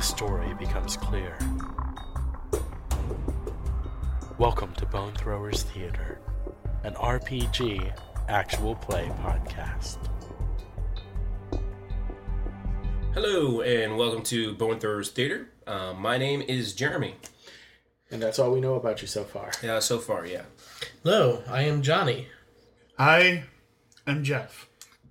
the story becomes clear. Welcome to Bone Throwers Theater, an RPG actual play podcast. Hello, and welcome to Bone Throwers Theater. Uh, my name is Jeremy. And that's all we know about you so far. Yeah, so far, yeah. Hello, I am Johnny. I am Jeff.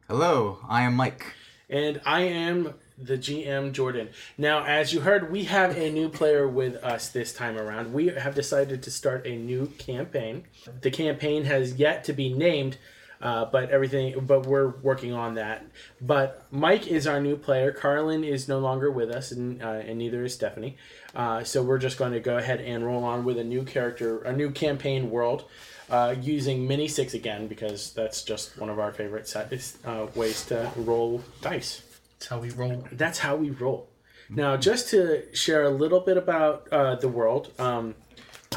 Hello, I am Mike. And I am the GM Jordan. Now, as you heard, we have a new player with us this time around. We have decided to start a new campaign. The campaign has yet to be named, uh, but everything, but we're working on that. But Mike is our new player. Carlin is no longer with us, and, uh, and neither is Stephanie. Uh, so we're just going to go ahead and roll on with a new character, a new campaign world. Uh, using mini six again because that's just one of our favorite set, uh, ways to roll dice. That's how we roll. That's how we roll. Now, just to share a little bit about uh, the world, um,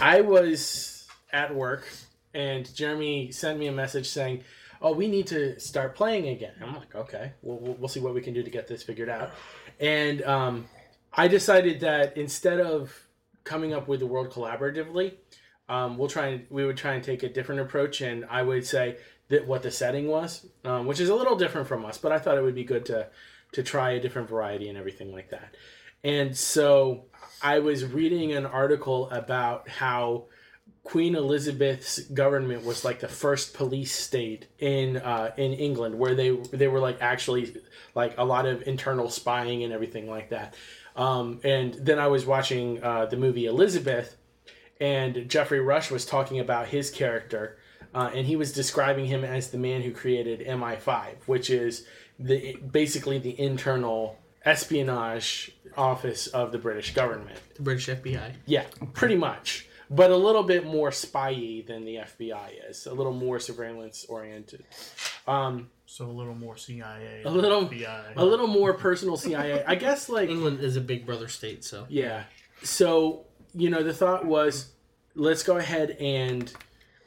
I was at work and Jeremy sent me a message saying, "Oh, we need to start playing again." I'm like, "Okay, we'll, we'll, we'll see what we can do to get this figured out." And um, I decided that instead of coming up with the world collaboratively, um, we'll try and we would try and take a different approach, and I would say that what the setting was, um, which is a little different from us, but I thought it would be good to to try a different variety and everything like that. And so I was reading an article about how Queen Elizabeth's government was like the first police state in uh, in England, where they they were like actually like a lot of internal spying and everything like that. Um, and then I was watching uh, the movie Elizabeth, and Geoffrey Rush was talking about his character, uh, and he was describing him as the man who created MI5, which is the basically the internal espionage office of the British government. The British FBI. Yeah, pretty much. But a little bit more spyy than the FBI is. A little more surveillance oriented. Um, So a little more CIA. a little, FBI. a little more personal CIA. I guess like England is a big brother state, so yeah. So you know, the thought was, let's go ahead and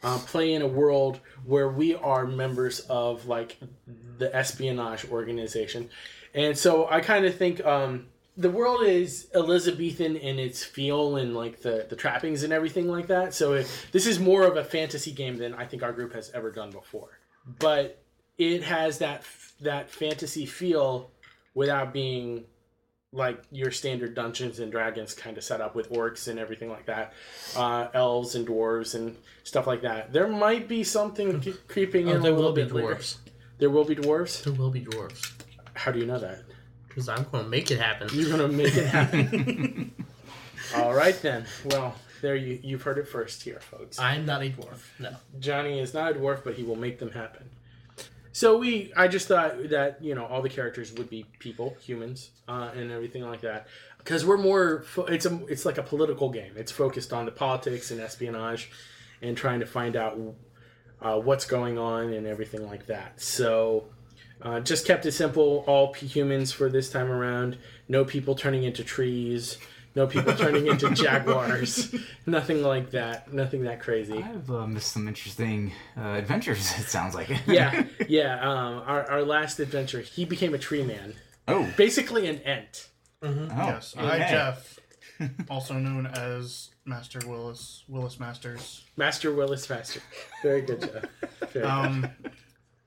uh, play in a world where we are members of like the espionage organization, and so I kind of think um, the world is Elizabethan in its feel and like the the trappings and everything like that. So it, this is more of a fantasy game than I think our group has ever done before, but it has that that fantasy feel without being like your standard Dungeons and Dragons kind of setup with orcs and everything like that, uh, elves and dwarves and stuff like that. There might be something c- creeping in oh, a there little will be bit later. dwarves. There will be dwarves. There will be dwarves How do you know that? because I'm going to make it happen. You're gonna make it happen. All right then. Well, there you you've heard it first here, folks. I'm not a dwarf. No. Johnny is not a dwarf, but he will make them happen. So we, I just thought that you know all the characters would be people, humans, uh, and everything like that, because we're more. Fo- it's a, it's like a political game. It's focused on the politics and espionage, and trying to find out uh, what's going on and everything like that. So, uh, just kept it simple. All p- humans for this time around. No people turning into trees. No people turning into jaguars. Nothing like that. Nothing that crazy. I've uh, missed some interesting uh, adventures. It sounds like. yeah, yeah. Um, our, our last adventure, he became a tree man, Oh. basically an ent. oh. yes. okay. I, Jeff, also known as Master Willis, Willis Masters. Master Willis Master. Very good, Jeff. Very good. Um,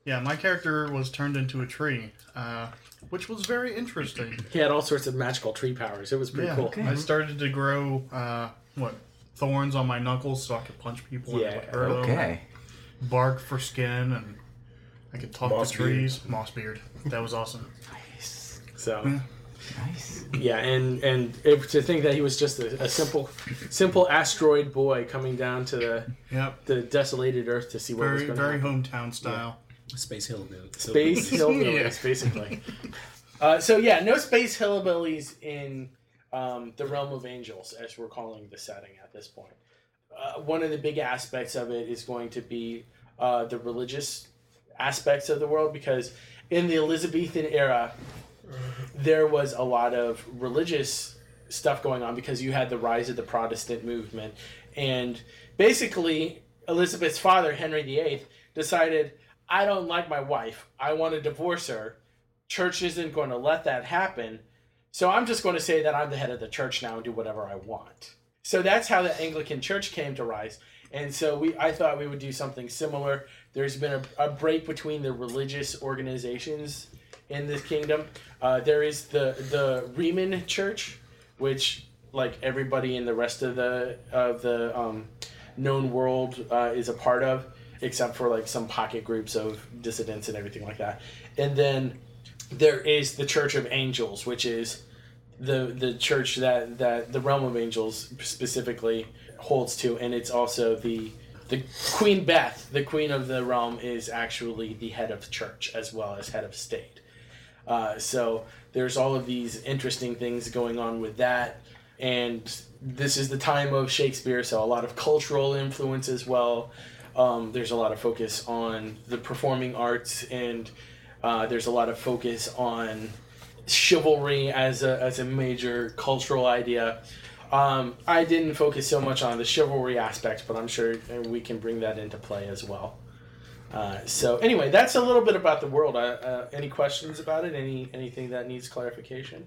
yeah, my character was turned into a tree, uh, which was very interesting. He had all sorts of magical tree powers. It was pretty Yeah, cool. I started to grow, uh, what, thorns on my knuckles so I could punch people Yeah, like, hurt 'em, Okay. bark for skin, and I could talk Moss to trees. Moss beard. That was awesome. Nice. So Nice. yeah, and and if, to think that he was just a, a simple, simple asteroid boy coming down to the Yep. the desolated Earth to see what was Very, going very on. hometown style. Space Hillbilly. Space hillbillies, Yeah. basically. Uh, so yeah, no space hillbillies in um, the realm of angels, as we're calling the setting at this point. Uh, one of the big aspects of it is going to be uh, the religious aspects of the world because in the Elizabethan era, there was a lot of religious stuff going on because you had the rise of the Protestant movement. And basically, Elizabeth's father, Henry VIII, decided, I don't like my wife. I want to divorce her. Church isn't going to let that happen. So I'm just going to say that I'm the head of the church now and do whatever I want. So that's how the Anglican Church came to rise. And so we, I thought we would do something similar. There's been a, a break between the religious organizations in this kingdom. Uh, there is the the Riemann Church, which like everybody in the rest of the of the um, known world uh, is a part of, except for like some pocket groups of dissidents and everything like that. And then there is the Church of Angels, which is the the church that that the realm of angels specifically holds to, and it's also the the Queen Beth, the queen of the realm, is actually the head of church as well as head of state. Uh, so there's all of these interesting things going on with that, and this is the time of Shakespeare, so a lot of cultural influence as well. Um, there's a lot of focus on the performing arts, and uh, there's a lot of focus on chivalry as a as a major cultural idea. Um, I didn't focus so much on the chivalry aspect, but I'm sure we can bring that into play as well. Uh, so anyway, that's a little bit about the world. Uh, uh, any questions about it? Any anything that needs clarification?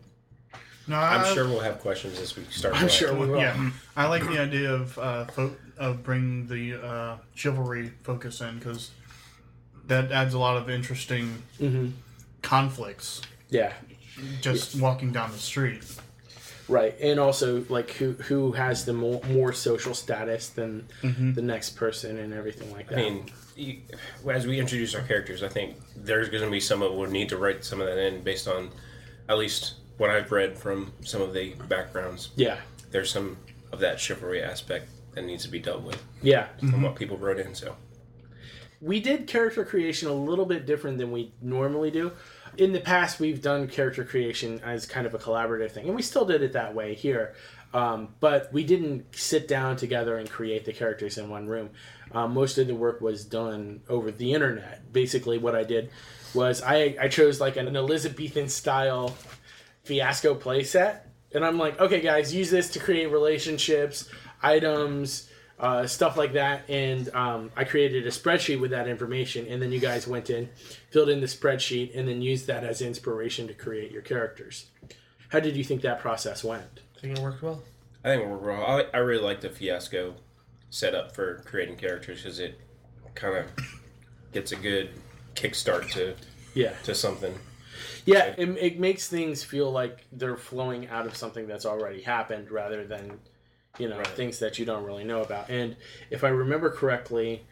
No, I'm I- sure we'll have questions as we start. I'm sure we will. Yeah, I like the idea of uh, fo- of bringing the uh, chivalry focus in because that adds a lot of interesting Mm-hmm. conflicts. Yeah, Just walking down the street. Right. And also like who who has the more, more social status than mm-hmm. the next person and everything like that. I mean, you, as we introduce our characters, I think there's going to be some of we'll need to write some of that in based on at least what I've read from some of the backgrounds. yeah, There's some of that chivalry aspect that needs to be dealt with yeah. from mm-hmm. what people wrote in. So we did character creation a little bit different than we normally do. In the past, we've done character creation as kind of a collaborative thing, and we still did it that way here. Um, but we didn't sit down together and create the characters in one room. Um, most of the work was done over the internet. Basically, what I did was I, I chose like an Elizabethan style fiasco playset, and I'm like, okay, guys, use this to create relationships, items, uh, stuff like that. And um, I created a spreadsheet with that information, and then you guys went in, filled in the spreadsheet, and then used that as inspiration to create your characters. How did you think that process went? I think it worked well. I think we're wrong. I, I really like the fiasco setup for creating characters because it kind of gets a good kickstart to Yeah, to something. yeah, it, it makes things feel like they're flowing out of something that's already happened rather than you know Right. things that you don't really know about. And if I remember correctly,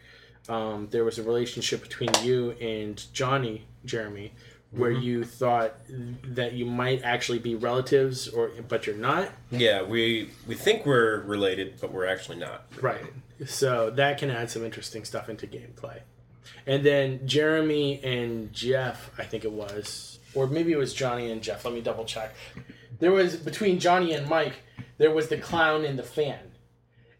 um, there was a relationship between you and Johnny Jeremy where you thought that you might actually be relatives or but you're not Yeah, we we think we're related, but we're actually not. right so that can add some interesting stuff into gameplay and then jeremy and jeff i think it was or maybe it was johnny and jeff let me double check there was between johnny and mike there was the clown and the fan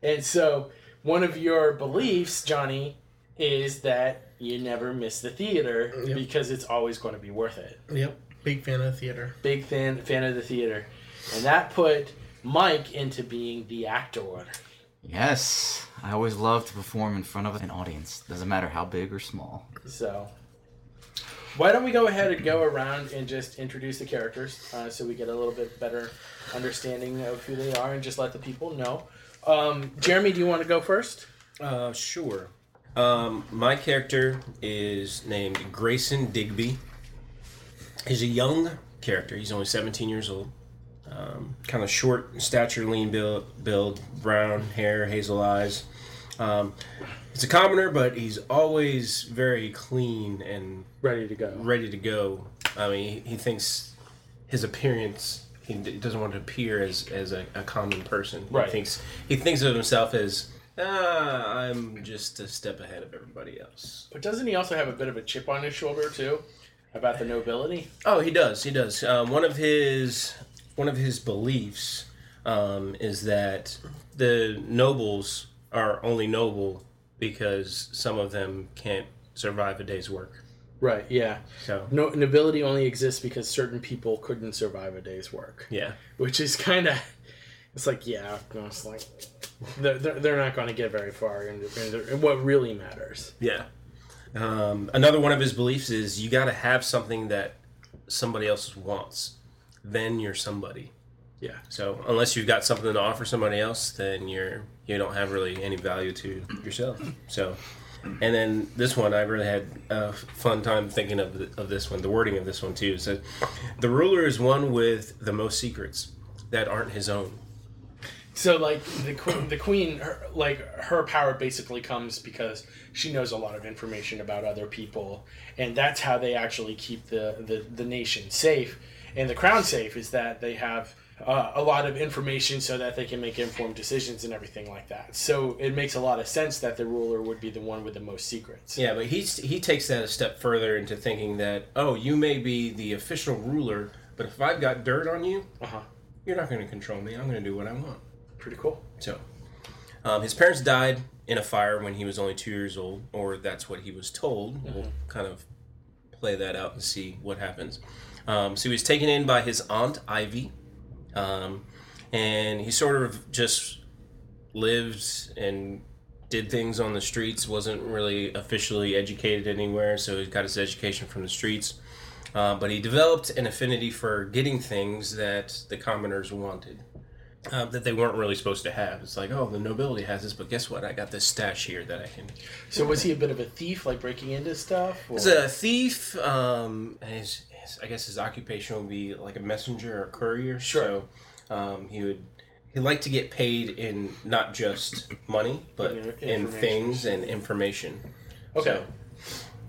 and so one of your beliefs johnny is that you never miss the theater Yep. because it's always going to be worth it Yep. Big fan of theater. big fan fan of the theater and that put mike into being the actor Yes, I always love to perform in front of an audience. Doesn't matter how big or small. So, why don't we go ahead and go around and just introduce the characters uh, so we get a little bit better understanding of who they are and just let the people know. Um, Jeremy, do you want to go first? Uh, sure. Um, my character is named Grayson Digby. He's a young character. He's only 17 years old. Um, kind of short stature, lean build, build, brown hair, hazel eyes. Um, he's a commoner, but he's always very clean and Ready to go. ready to go. I mean, he, he thinks his appearance. He d- doesn't want to appear as, as a, a common person. Right. He thinks he thinks of himself as ah, I'm just a step ahead of everybody else. But doesn't he also have a bit of a chip on his shoulder too about the nobility? Oh, he does. He does. Um, one of his one of his beliefs um, is that the nobles are only noble because some of them can't survive a day's work. Right. Yeah. So No, nobility only exists because certain people couldn't survive a day's work, yeah, which is kind of. It's like yeah, it's like they're, they're, they're not going to get very far in, in, in what really matters. yeah. Um, another one of his beliefs is you got to have something that somebody else wants, then you're somebody. Yeah. So unless you've got something to offer somebody else, then you're you don't have really any value to yourself. So, and then this one, I really had a fun time thinking of of this one. The wording of this one too. So, the ruler is one with the most secrets that aren't his own. So like the queen, the queen, her, like her power basically comes because she knows a lot of information about other people, and that's how they actually keep the the, the nation safe. And the crown safe is that they have uh, a lot of information so that they can make informed decisions and everything like that. So it makes a lot of sense that the ruler would be the one with the most secrets. Yeah, but he's he takes that a step further into thinking that oh, you may be the official ruler, but if I've got dirt on you, Uh huh. you're not going to control me. I'm going to do what I want. Pretty cool. So, um, his parents died in a fire when he was only two years old, or that's what he was told. We'll kind of play that out and see what happens. Um, so he was taken in by his aunt Ivy, um, and he sort of just lived and did things on the streets. wasn't really officially educated anywhere, so he got his education from the streets. Uh, but he developed an affinity for getting things that the commoners wanted uh, that they weren't really supposed to have. It's like, oh, the nobility has this, but guess what? I got this stash here that I can. So was he a bit of a thief, like breaking into stuff? Or? He's a thief. Um, his, I guess his occupation would be like a messenger or courier. Sure. So um, he would. He liked to get paid in not just money, but In- in things and information. okay.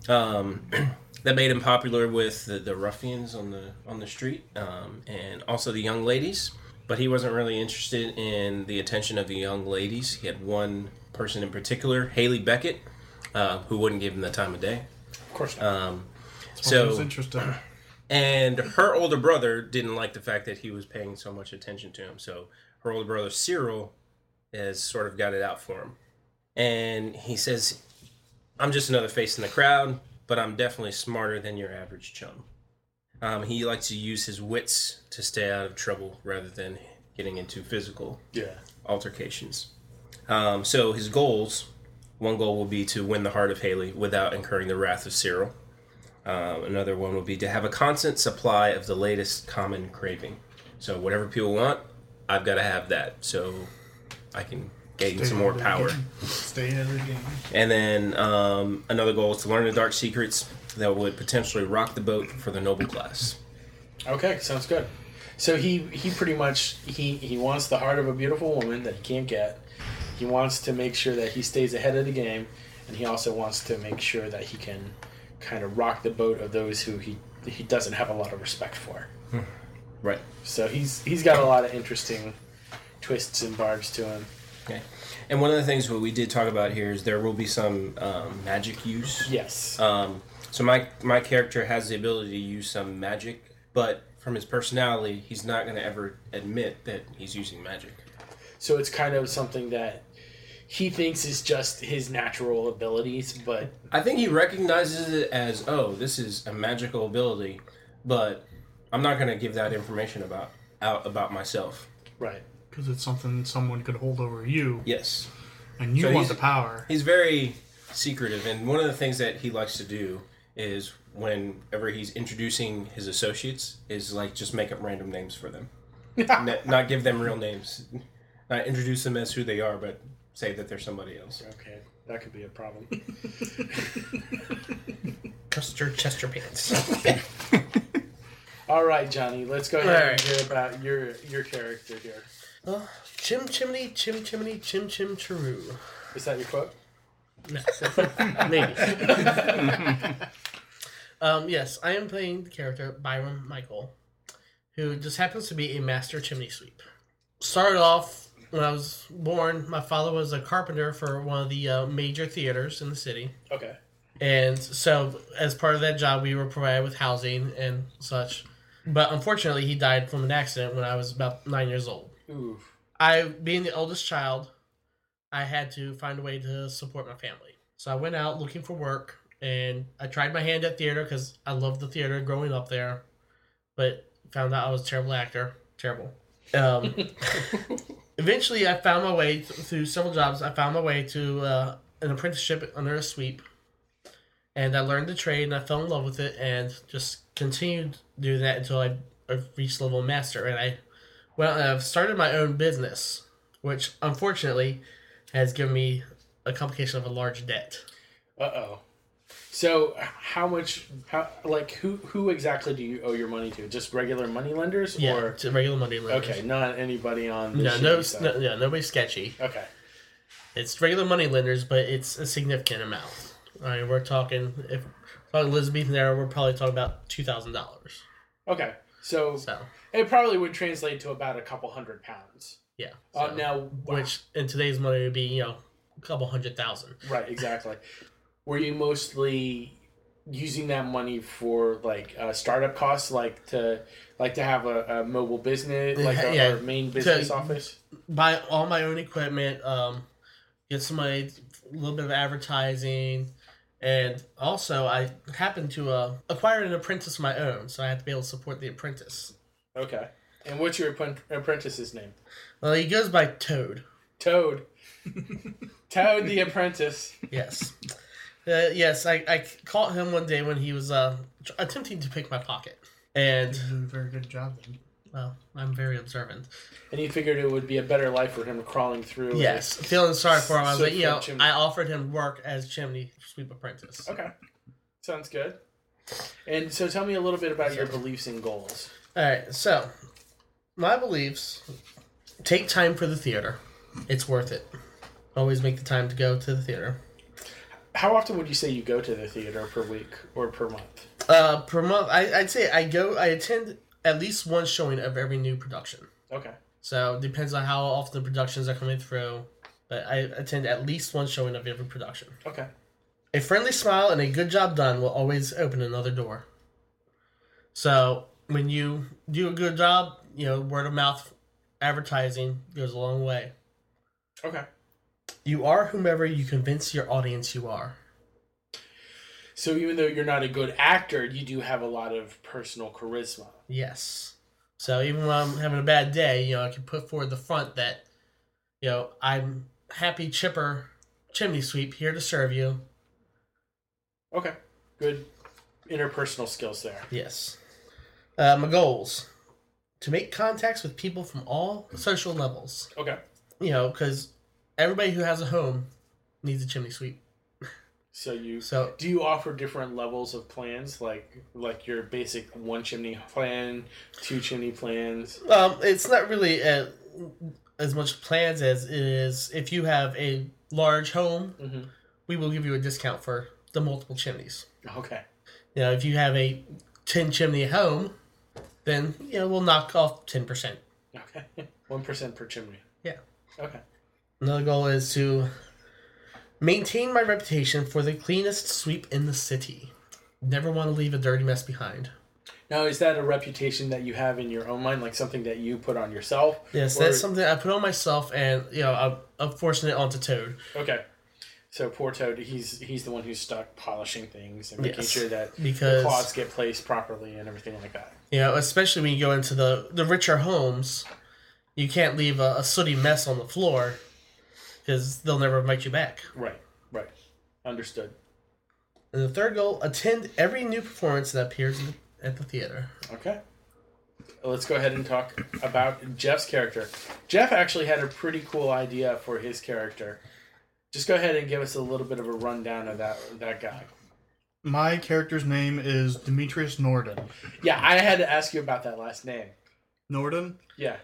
So, um, that made him popular with the, the ruffians on the on the street, um, and also the young ladies. But he wasn't really interested in the attention of the young ladies. He had one person in particular, Haley Beckett, uh, who wouldn't give him the time of day. Of course not. Um, So, was so, interesting. And her older brother didn't like the fact that he was paying so much attention to him. So her older brother Cyril has sort of got it out for him, and he says, "I'm just another face in the crowd, but I'm definitely smarter than your average chum." Um, he likes to use his wits to stay out of trouble rather than getting into physical yeah. altercations. Um, so his goals, one goal will be to win the heart of Haley without incurring the wrath of Cyril. Um, another one would be to have a constant supply of the latest common craving. So whatever people want, I've got to have that, so I can gain some more power. Stay ahead of the game. And then um, another goal is to learn the dark secrets that would potentially rock the boat for the noble class. Okay, sounds good. So he he pretty much he he wants the heart of a beautiful woman that he can't get. He wants to make sure that he stays ahead of the game, and he also wants to make sure that he can kind of rock the boat of those who he he doesn't have a lot of respect for. Right. So he's he's got a lot of interesting twists and barbs to him. Okay. And one of the things what we did talk about here is there will be some um, magic use. Yes. Um, so my my character has the ability to use some magic, but from his personality, he's not going to ever admit that he's using magic. So it's kind of something that he thinks is just his natural abilities, but I think he recognizes it as, oh, this is a magical ability, but I'm not going to give that information about out about myself. right. Because it's something someone could hold over you, Yes, and you So want the power. he's very secretive, and one of the things that he likes to do is whenever he's introducing his associates, is like just make up random names for them, N- not give them real names, not introduce them as who they are, but say that they're somebody else. Okay, that could be a problem. Custer Chester Pants. All right, Johnny, let's go ahead and hear about your your character here. Uh, chim chimney, chim chimney, chim chim chiroo. Is that your quote? No. Maybe. um, yes, I am playing the character Byron Michael, who just happens to be a master chimney sweep. Started off when I was born, my father was a carpenter for one of the uh, major theaters in the city. Okay. And so, as part of that job, we were provided with housing and such. But unfortunately, he died from an accident when I was about nine years old. Ooh. I, being the oldest child, I had to find a way to support my family. So I went out looking for work, and I tried my hand at theater because I loved the theater growing up there, but found out I was a terrible actor. Terrible. Um, eventually, I found my way th- through several jobs. I found my way to uh, an apprenticeship under a sweep, and I learned the trade, and I fell in love with it, and just continued doing that until I I reached level master, and I well, I've started my own business, which unfortunately has given me a complication of a large debt. Uh oh. So how much? How like who who exactly do you owe your money to? Just regular money lenders, Yeah, or to regular money lenders. okay, not anybody on the No, no, side. no, yeah, nobody sketchy. Okay. It's regular money lenders, but it's a significant amount. I mean, we're talking if talking Elizabethan era, we're probably talking about two thousand dollars. Okay. So So it probably would translate to about a couple hundred pounds. yeah, Uh, so- now, which in today's money would be you know a couple hundred thousand. right, exactly. Were you mostly using that money for like uh, startup costs, like to like to have a, a mobile business, like a, Yeah. our main business To- office? buy all my own equipment, um, get somebody a little bit of advertising, and also I happened to uh, acquire an apprentice of my own, so I had to be able to support the apprentice. Okay. And what's your apprentice's name? Well, he goes by Toad. Toad. Toad the apprentice. Yes, uh, yes. I, I caught him one day when he was uh, attempting to pick my pocket, and You did a very good job then. well, I'm very observant. And he figured it would be a better life for him crawling through. a- Yes, feeling sorry for him. I was like, you know, chimney- I offered him work as chimney sweep apprentice. Okay. Sounds good. And so tell me a little bit about your beliefs and goals. All right, so my beliefs: take time for the theater. It's worth it. Always make the time to go to the theater. How often would you say you go to the theater per week or per month? Uh, per month, I, I'd say I go. I attend at least one showing of every new production. Okay. So it depends on how often the productions are coming through, but I attend at least one showing of every production. Okay. A friendly smile and a good job done will always open another door. So when you do a good job, you know word of mouth advertising goes a long way. Okay. You are whomever you convince your audience you are. So even though you're not a good actor, you do have a lot of personal charisma. Yes. So even when I'm having a bad day, you know, I can put forward the front that, you know, I'm happy, chipper, chimney sweep here to serve you. Okay. Good interpersonal skills there. Yes. Uh, my goals to make contacts with people from all social levels. Okay. You know, because everybody who has a home needs a chimney sweep. So you So do you offer different levels of plans like like your basic one chimney plan, two chimney plans? Um, it's not really uh as much plans as it is if you have a large home, Mhm. we will give you a discount for the multiple chimneys. Okay. You know, if you have a ten chimney home, then you know we'll knock off ten percent. Okay. One percent per chimney. Yeah. Okay. Another goal is to maintain my reputation for the cleanest sweep in the city. Never want to leave a dirty mess behind. Now, is that a reputation that you have in your own mind, like something that you put on yourself? Yes, Or- that's something I put on myself, and you know I'm, I'm forcing it onto Toad. Okay. So poor Toad, he's he's the one who's stuck polishing things and making Yes, sure that because- the cloths get placed properly and everything like that. You know, especially when you go into the the richer homes, you can't leave a, a sooty mess on the floor because they'll never invite you back. Right. Right. Understood. And the third goal: attend every new performance that appears in the, at the theater. Okay. Let's go ahead and talk about Jeff's character. Jeff actually had a pretty cool idea for his character. Just go ahead and give us a little bit of a rundown of that that guy. My character's name is Demetrius Norden. Yeah, I had to ask you about that last name. Norden? Yeah.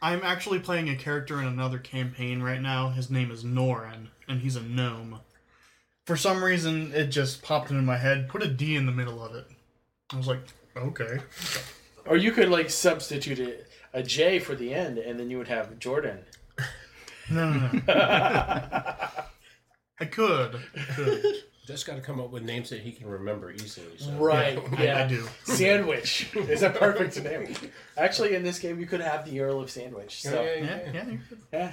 I'm actually playing a character in another campaign right now. His name is Norin, and he's a gnome. For some reason, it just popped into my head. Put a D in the middle of it. I was like, okay. Or you could like substitute it, a J for the end, and then you would have Jordan. No, no, no. I could. I could. Just got to come up with names that he can remember easily. So. Right. I- Yeah. I do. Sandwich is a perfect name. Actually, in this game, you could have the Earl of Sandwich. So Yeah, Yeah, yeah, yeah, you could. yeah.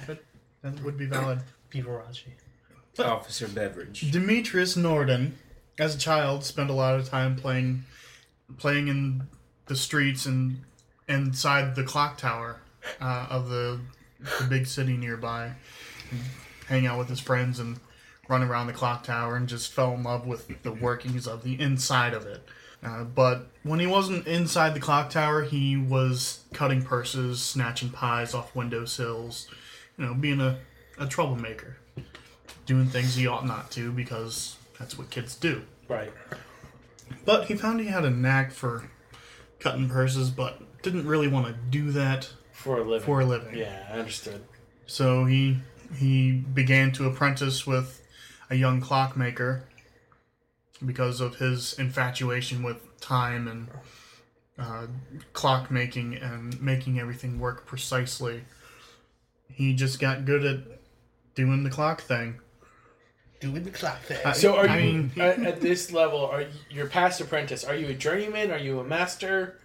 that would be valid. Pivarachi. Officer Beverage. Demetrius Norden, as a child, spent a lot of time playing, playing in the streets and inside the clock tower uh, of the, the big city nearby, and hang out with his friends and run around the clock tower and just fell in love with the workings of the inside of it. Uh, but when he wasn't inside the clock tower, he was cutting purses, snatching pies off windowsills, you know, being a, a troublemaker doing things he ought not to because that's what kids do. Right. But he found he had a knack for cutting purses, but didn't really want to do that For a living. for a living. Yeah, I understood. So he he began to apprentice with a young clockmaker because of his infatuation with time and uh, clockmaking and making everything work precisely. He just got good at doing the clock thing. Doing the clock thing. Uh, So, are I you mean, at, at this level? Are you, you're past apprentice? Are you a journeyman? Are you a master?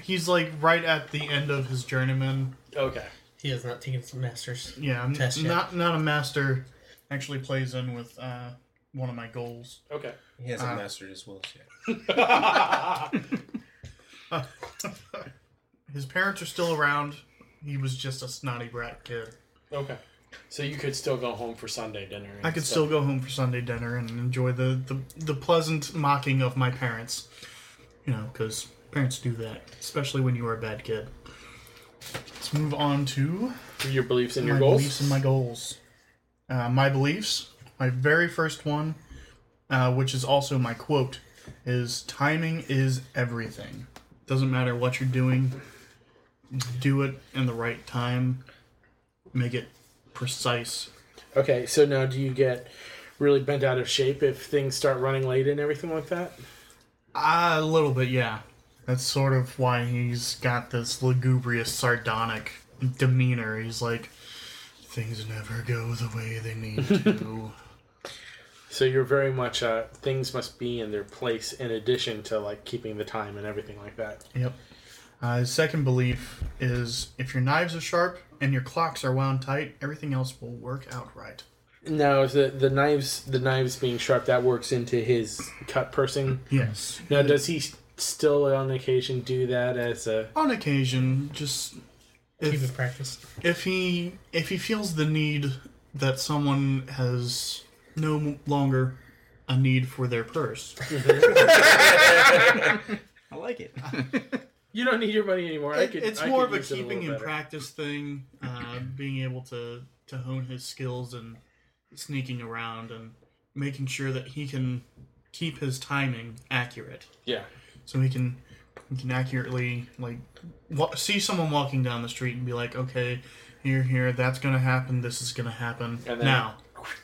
He's like right at the end of his journeyman. Okay. he has not taken some masters. Yeah, I'm Test yet. not not a master. Actually, plays in with uh, one of my goals. Okay. He hasn't Uh, mastered his wills yet. His parents are still around. He was just a snotty brat kid. okay. So you could still go home for Sunday dinner. I could stuff. still go home for Sunday dinner and enjoy the the, the pleasant mocking of my parents. You know, because parents do that, especially when you are a bad kid. Let's move on to your beliefs and your goals. beliefs and my goals. Uh, my beliefs. My very first one, uh, which is also my quote, is timing is everything. Doesn't matter what you're doing, do it in the right time. Make it precise. Okay. So now, do you get really bent out of shape if things start running late and everything like that? Uh, a little bit, yeah. That's sort of why he's got this lugubrious, sardonic demeanor. He's like, things never go the way they need to. So you're very much uh, things must be in their place in addition to like keeping the time and everything like that. Yep. Uh, his second belief is if your knives are sharp and your clocks are wound tight, everything else will work out right. Now the the knives the knives being sharp that works into his cut person. Yes. Now does he still on occasion do that as a On occasion, just Keep if it practiced. if he if he feels the need that someone has no longer a need for their purse, I like it. you don't need your money anymore. I It- could, it's I more could of a keeping little in practice thing, uh, being able to to hone his skills and sneaking around and making sure that he can keep his timing accurate. Yeah. so he can can accurately like wa- see someone walking down the street and be like, okay, here, here, that's gonna happen. This is gonna happen. And then- now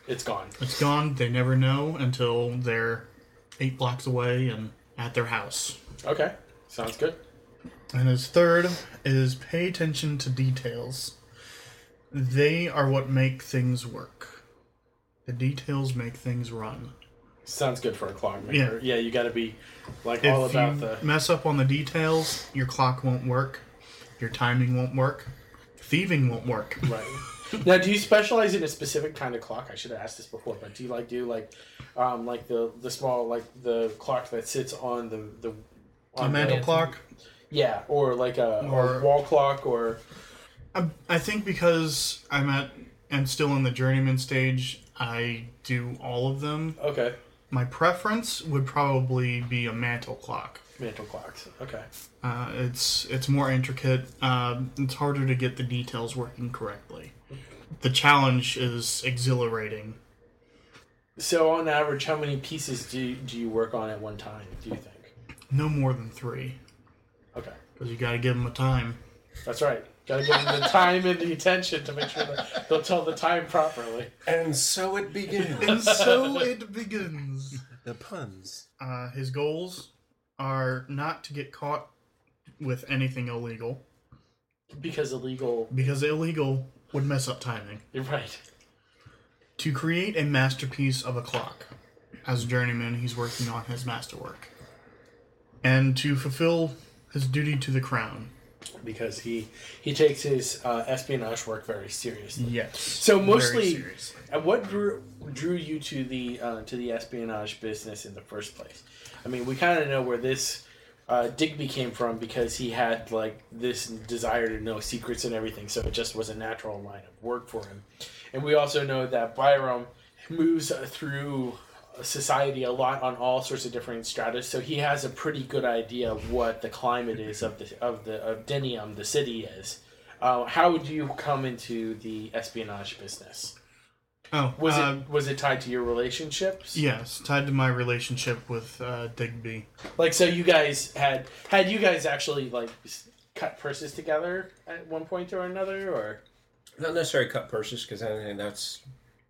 It's gone. it's gone. They never know until they're eight blocks away and at their house. Okay. Sounds good. And his third is pay attention to details. They are what make things work. The details make things run. Sounds good for a clockmaker. Yeah, yeah you got to be like all if about you the mess up on the details, your clock won't work, your timing won't work, thieving won't work. right. now, do you specialize in a specific kind of clock? I should have asked this before, but do you like do like, um, like the the small like the clock that sits on the the A on mantle the, clock. Yeah, or like a, Or- or wall clock, or I, I think because I'm at and still in the journeyman stage, I do all of them. okay, My preference would probably be a mantle clock. mantle clocks. Okay. Uh, it's it's more intricate. Um, it's harder to get the details working correctly. The challenge is exhilarating. So on average, how many pieces do you, do you work on at one time? Do you think? No more than three, Okay, because you got to give them a time. that's right. Got to give them the time and the attention to make sure that they'll tell the time properly. And so it begins. And so it begins. the puns. Uh, his goals are not to get caught with anything illegal, Because illegal. because illegal would mess up timing. You're right. To create a masterpiece of a clock. as a journeyman, he's working on his masterwork. And to fulfill his duty to the crown. Because he he takes his uh, espionage work very seriously. Yes. So mostly, seriously. what drew drew you to the uh, to the espionage business in the first place? I mean, we kind of know where this uh, Digby came from because he had like this desire to know secrets and everything. So it just was a natural line of work for him. And we also know that Byron moves uh, through society a lot on all sorts of different stratas. So he has a pretty good idea of what the climate is of the of the of Denium, the city is. Uh, how would you come into the espionage business? Oh, Was uh, it was it tied to your relationships? Yes, tied to my relationship with uh, Digby. Like so, you guys had had you guys actually like cut purses together at one point or another, or Not necessarily cut purses because I think that's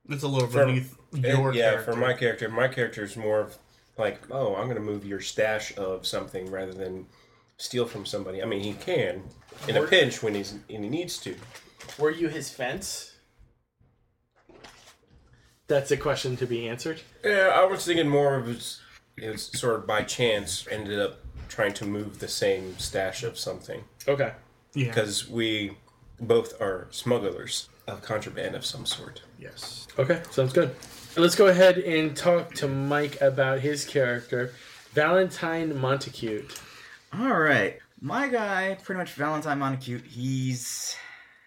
It's a little For- beneath it- your yeah. character. For my character, my character is more of like, oh, I'm going to move your stash of something rather than steal from somebody. I mean, he can in a pinch when he's when he needs to. were you his fence? That's a question to be answered. Yeah, I was thinking more of it's, it's sort of by chance ended up trying to move the same stash of something Okay. yeah. because we both are smugglers of contraband of some sort. yes. Okay, sounds good. Let's go ahead and talk to Mike about his character, Valentine Montacute. All right. My guy, pretty much Valentine Montacute, he's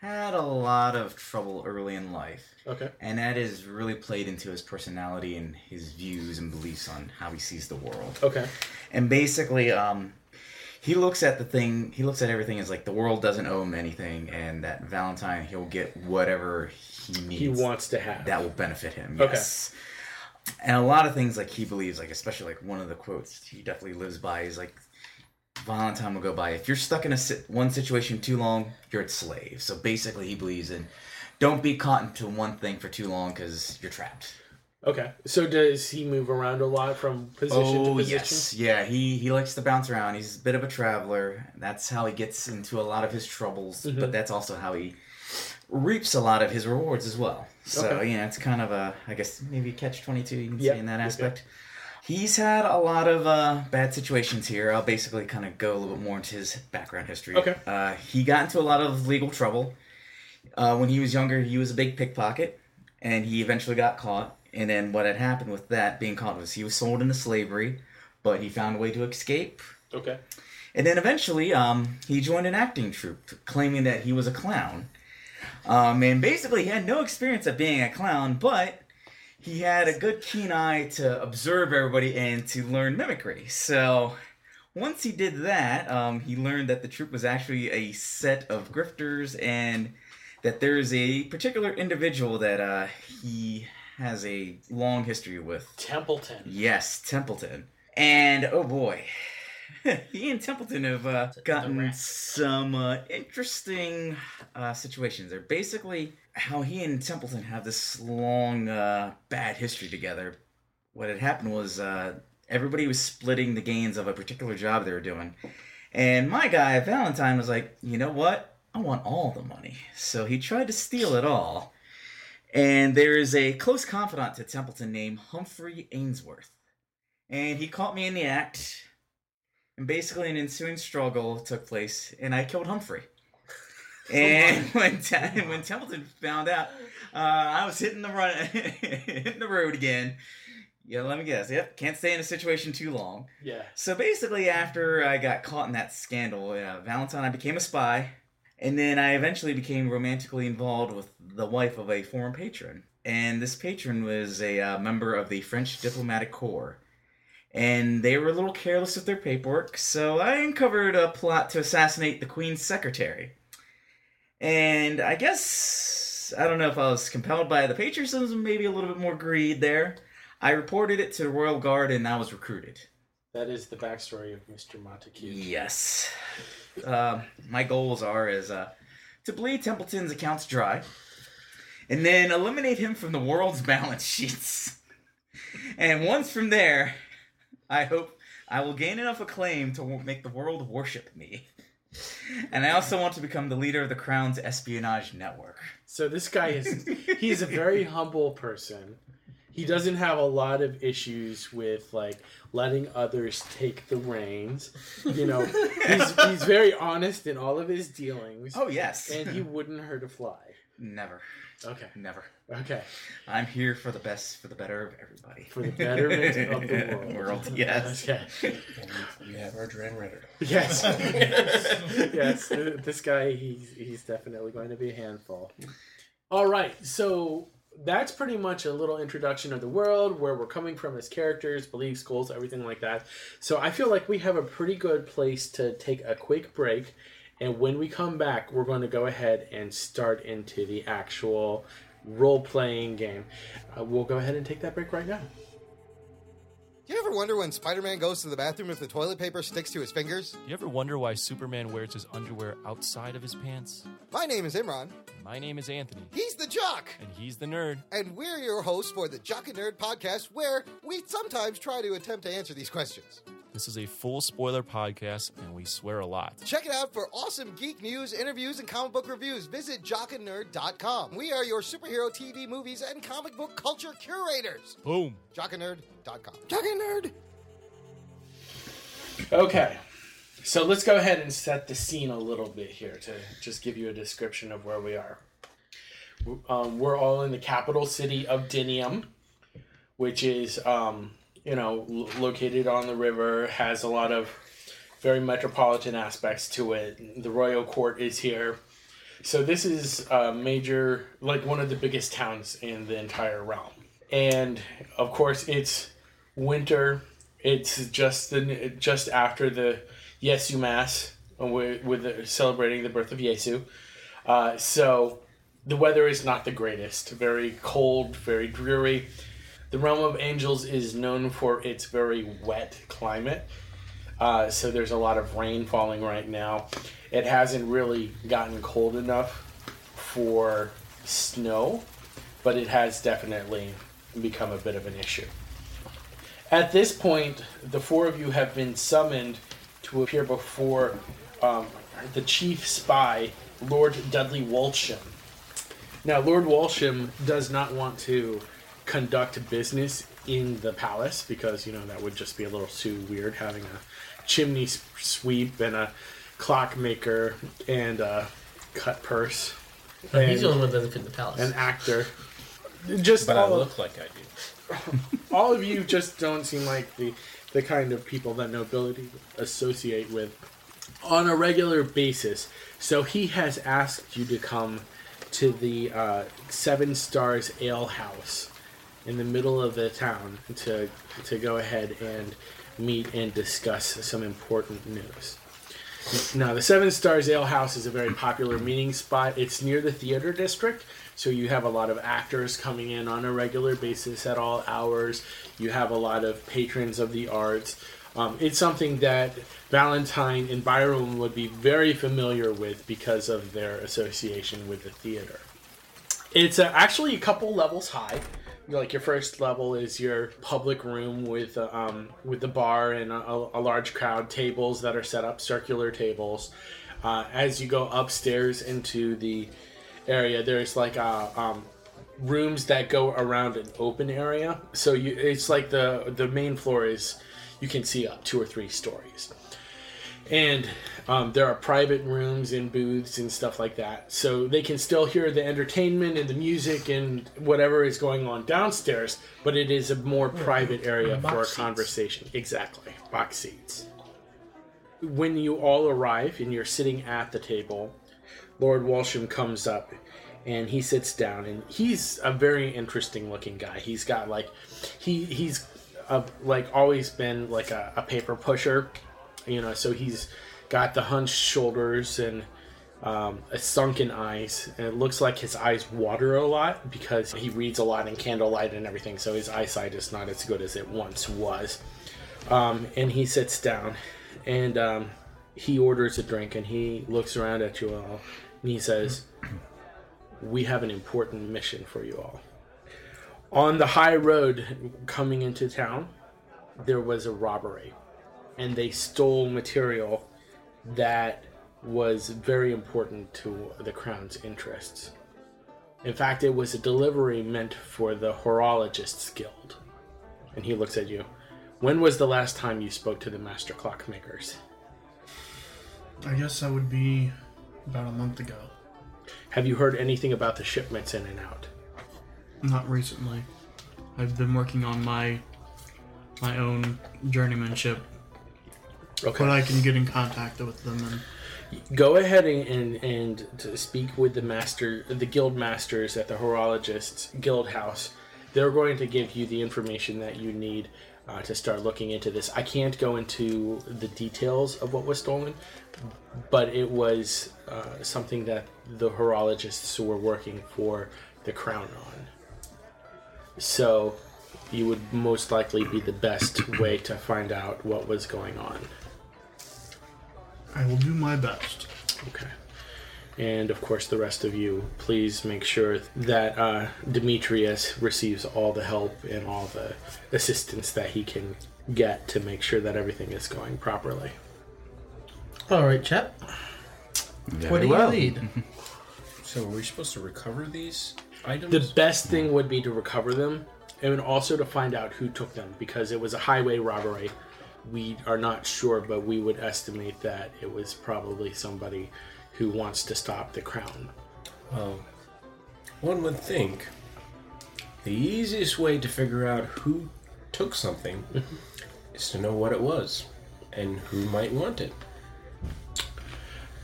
had a lot of trouble early in life. Okay. And that has really played into his personality and his views and beliefs on how he sees the world. Okay. And basically, um, he looks at the thing, he looks at everything as like the world doesn't owe him anything, and that Valentine, he'll get whatever he needs He wants to have. that will benefit him. Okay. Yes. And a lot of things like he believes, like especially like one of the quotes he definitely lives by is like Valentine will go by. If you're stuck in a one situation too long, you're a slave. So basically, he believes in don't be caught into one thing for too long because you're trapped. Okay. So does he move around a lot from position to Oh position? yes, yeah. He he likes to bounce around. He's a bit of a traveler. That's how he gets into a lot of his troubles. Mm-hmm. But that's also how he reaps a lot of his rewards as well. So Okay. yeah, it's kind of a I guess maybe catch twenty two. You can Yep, say in that okay. aspect. He's had a lot of uh, bad situations here. I'll basically kind of go a little bit more into his background history. Okay. Uh, he got into a lot of legal trouble. Uh, when he was younger, he was a big pickpocket, and he eventually got caught. And then what had happened with that being caught was he was sold into slavery, but he found a way to escape. Okay. And then eventually, um, he joined an acting troupe, claiming that he was a clown. Um, and basically, he had no experience of being a clown, but he had a good keen eye to observe everybody and to learn mimicry. So once he did that, um, he learned that the troupe was actually a set of grifters and that there is a particular individual that uh, he has a long history with. Templeton. Yes, Templeton. And oh boy, he and Templeton have uh, gotten some uh, interesting uh, situations. They're basically how he and Templeton have this long uh, bad history together. What had happened was uh, everybody was splitting the gains of a particular job they were doing. And my guy, Valentine, was like, you know what? I want all the money. So he tried to steal it all. And there is a close confidant to Templeton named Humphrey Ainsworth. And he caught me in the act. And basically, an ensuing struggle took place, and I killed Humphrey. And when, when Templeton found out, uh, I was hitting the run, hitting the road again. Yeah, let me guess. Yep, can't stay in a situation too long. Yeah. So basically, after I got caught in that scandal, uh, Valentine, I became a spy, and then I eventually became romantically involved with the wife of a former patron. And this patron was a uh, member of the French diplomatic corps. And they were a little careless with their paperwork, so I uncovered a plot to assassinate the Queen's secretary. And I guess, I don't know if I was compelled by the patriotism, maybe a little bit more greed there. I reported it to the Royal Guard and I was recruited. That is the backstory of Mr. Montague. Yes. Uh, my goals are is uh, to bleed Templeton's accounts dry, and then eliminate him from the world's balance sheets. and once from there, I hope I will gain enough acclaim to make the world worship me. And I also want to become the leader of the Crown's espionage network. So this guy is he's a very humble person he doesn't have a lot of issues with like letting others take the reins. You know, he's he's very honest in all of his dealings. Oh yes. and he wouldn't hurt a fly. Never. Okay. Never. Okay. I'm here for the best, for the better of everybody. For the betterment of the world. World, yes. Okay. And we have our Dren Redder. Yes. yes. This guy, he's he's definitely going to be a handful. All right. So that's pretty much a little introduction of the world, where we're coming from as characters, beliefs, goals, everything like that. So I feel like we have a pretty good place to take a quick break. And when we come back, we're going to go ahead and start into the actual role playing game. Uh, we'll go ahead and take that break right now. Do you ever wonder when Spider Man goes to the bathroom if the toilet paper sticks to his fingers? Do you ever wonder why Superman wears his underwear outside of his pants? My name is Imran. My name is Anthony, He's the Jock. and he's the nerd. And we're your hosts for the Jock and Nerd podcast, where we sometimes try to attempt to answer these questions. This is a full spoiler podcast, and we swear a lot. Check it out for awesome geek news, interviews, and comic book reviews. Visit jockandnerd.com. We are your superhero TV, movies, and comic book culture curators. Boom. jockandnerd.com. Jock and Nerd! Okay. So let's go ahead and set the scene a little bit here to just give you a description of where we are. Um, we're all in the capital city of Dinium, which is, um, you know, located on the river, has a lot of very metropolitan aspects to it. The royal court is here. So this is a major, like one of the biggest towns in the entire realm. And of course, it's winter. It's just the just after the Yesu Mass uh, with, with the, celebrating the birth of Yesu. Uh, so the weather is not the greatest. Very cold, very dreary. The realm of angels is known for its very wet climate. Uh, so there's a lot of rain falling right now. It hasn't really gotten cold enough for snow, but it has definitely become a bit of an issue. At this point, the four of you have been summoned to appear before um, the chief spy, Lord Dudley Walsham. Now, Lord Walsham does not want to conduct business in the palace because, you know, that would just be a little too weird having a chimney sweep and a clockmaker and a cut purse. But he's the only one that doesn't fit in the palace. an actor. Just But I all of- look like I do. all of you just don't seem like the the kind of people that nobility associate with on a regular basis. So he has asked you to come to the uh, Seven Stars Ale House in the middle of the town to to go ahead and meet and discuss some important news. Now, the Seven Stars Ale House is a very popular meeting spot. It's near the theater district, so you have a lot of actors coming in on a regular basis at all hours. You have a lot of patrons of the arts. Um, it's something that Valentine and Byron would be very familiar with because of their association with the theater. It's uh, actually a couple levels high. Like your first level is your public room with uh, um, with the bar and a, a large crowd, tables that are set up, circular tables. Uh, as you go upstairs into the area, there's like uh, um, rooms that go around an open area. So you, it's like the the main floor is you can see up two or three stories and um, there are private rooms and booths and stuff like that. So they can still hear the entertainment and the music and whatever is going on downstairs but it is a more private area for a seats. conversation. Exactly. Box seats. When you all arrive and you're sitting at the table lord walsham comes up and he sits down and he's a very interesting looking guy. He's got like he he's uh like always been like a, a paper pusher you know so he's got the hunched shoulders and um, sunken eyes. And it looks like his eyes water a lot because he reads a lot in candlelight and everything. So his eyesight is not as good as it once was. Um, and he sits down and um, he orders a drink and he looks around at you all and he says we have an important mission for you all. On the high road coming into town there was a robbery and they stole material that was very important to the crown's interests. In fact, it was a delivery meant for the Horologists Guild. And he looks at you. When was the last time you spoke to the Master Clockmakers? I guess that would be about a month ago. Have you heard anything about the shipments in and out? Not recently. I've been working on my my own journeymanship, Okay. but I can get in contact with them and Go ahead and, and, and to speak with the master, the guild masters at the Horologists Guild House. They're going to give you the information that you need uh, to start looking into this. I can't go into the details of what was stolen, but it was uh, something that the Horologists were working for the crown on. So, you would most likely be the best way to find out what was going on. I will do my best. Okay. And of course, the rest of you, please make sure that uh, Demetrius receives all the help and all the assistance that he can get to make sure that everything is going properly. All right, chap. Very What do well. you need? So, are we supposed to recover these items? The best thing would be to recover them and also to find out who took them because it was a highway robbery. We are not sure, but we would estimate that it was probably somebody who wants to stop the crown. Well, one would think the easiest way to figure out who took something is to know what it was and who might want it.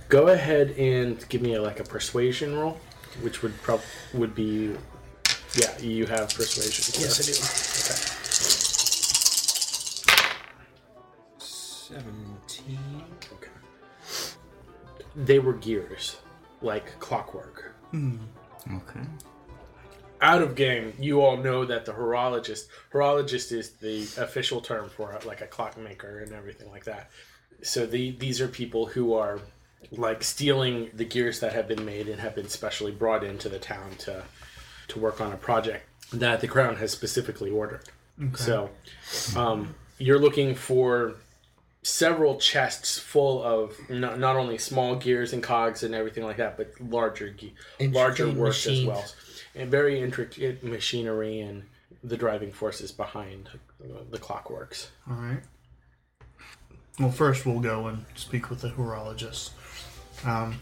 Go ahead and give me a, like a persuasion roll, which would prob would be, yeah, you have persuasion. Yes, I Seventeen. Okay. They were gears, like clockwork. Okay. Out of game, you all know that the horologist, horologist is the official term for it, like a clockmaker and everything like that. So the these are people who are like stealing the gears that have been made and have been specially brought into the town to to work on a project that the crown has specifically ordered. So um, you're looking for several chests full of not, not only small gears and cogs and everything like that, but larger ge- larger works work as well, and very intricate machinery and the driving forces behind uh, the clockworks. All right. Well, first we'll go and speak with the horologists, um,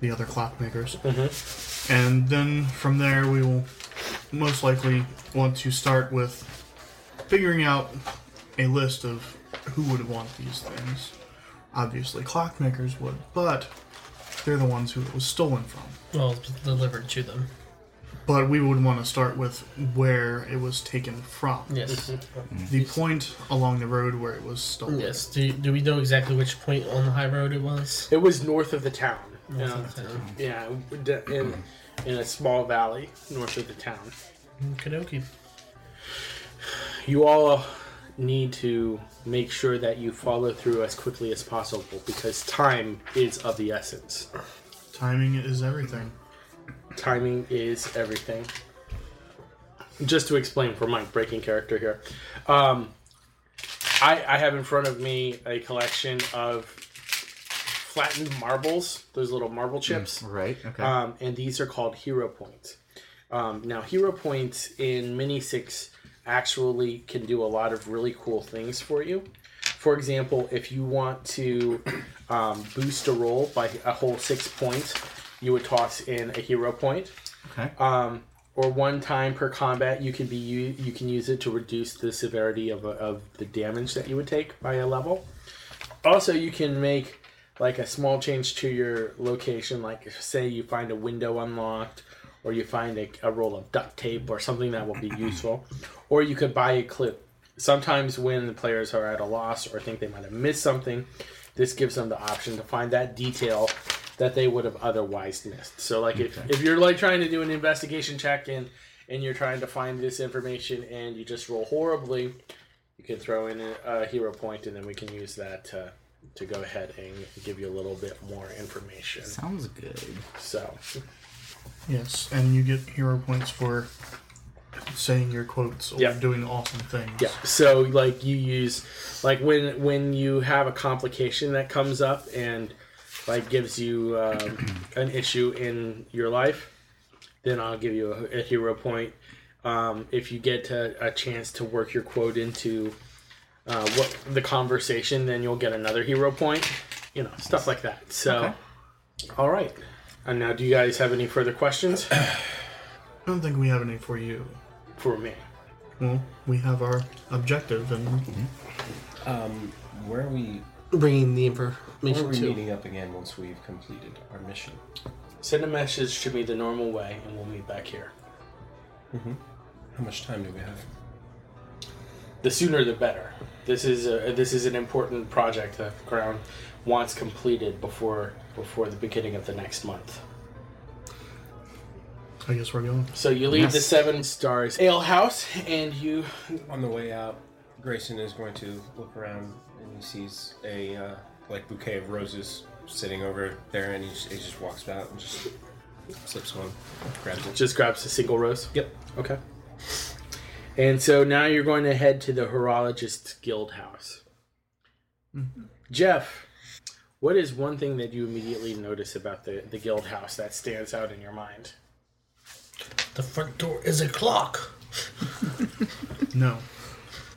the other clockmakers, and then from there we will most likely want to start with figuring out a list of who would want these things. Obviously, clockmakers would, but they're the ones who it was stolen from. Well, it's delivered to them. But we would want to start with where it was taken from. Yes. The point along the road where it was stolen. yes. Do, do we know exactly which point on the high road it was? It was north of the town. North Yeah. of the town. Yeah, in in a small valley north of the town. Okie You all need to make sure that you follow through as quickly as possible because time is of the essence. Timing is everything. Timing is everything. Just to explain for my breaking character here, um, I, I have in front of me a collection of flattened marbles, those little marble chips. Right. Okay. Um, and these are called hero points. Um, now, hero points in Mini 6 actually can do a lot of really cool things for you. For example, if you want to um, boost a roll by a whole six points, you would toss in a hero point. okay. Um, or one time per combat, you can be u- you can use it to reduce the severity of, a, of the damage that you would take by a level. Also, you can make like a small change to your location, like say you find a window unlocked, or you find a, a roll of duct tape or something that will be useful, or you could buy a clip. Sometimes when the players are at a loss or think they might have missed something, this gives them the option to find that detail that they would have otherwise missed. So like if, if you're like trying to do an investigation check and and you're trying to find this information and you just roll horribly, you can throw in a, a hero point and then we can use that to to go ahead and give you a little bit more information. Sounds good. So Yes, and you get hero points for saying your quotes or Yeah. doing awesome things. Yeah. So like you use like when when you have a complication that comes up and like gives you um, an issue in your life, then I'll give you a, a hero point. Um, if you get a, a chance to work your quote into uh, what the conversation, then you'll get another hero point. You know, stuff like that. So, Okay. all right. And now, do you guys have any further questions I don't think we have any for you. for me? Well, we have our objective, and Um, where are we? Bringing the Where are information we to. meeting up again once we've completed our mission? Send a message to me the normal way, and we'll meet back here. How much time do we have? The sooner, the better. This is a, this is an important project that the Crown wants completed before before the beginning of the next month. I guess we're going. So you leave the Seven Stars Ale House, and you On the way out, Grayson is going to look around and he sees a uh, like bouquet of roses sitting over there, and he just, he just walks out and just slips one, grabs it. just grabs a single rose. Yep. Okay. And so now you're going to head to the Horologist Guild House. Jeff, what is one thing that you immediately notice about the, the Guild House that stands out in your mind? The front door is a clock. No.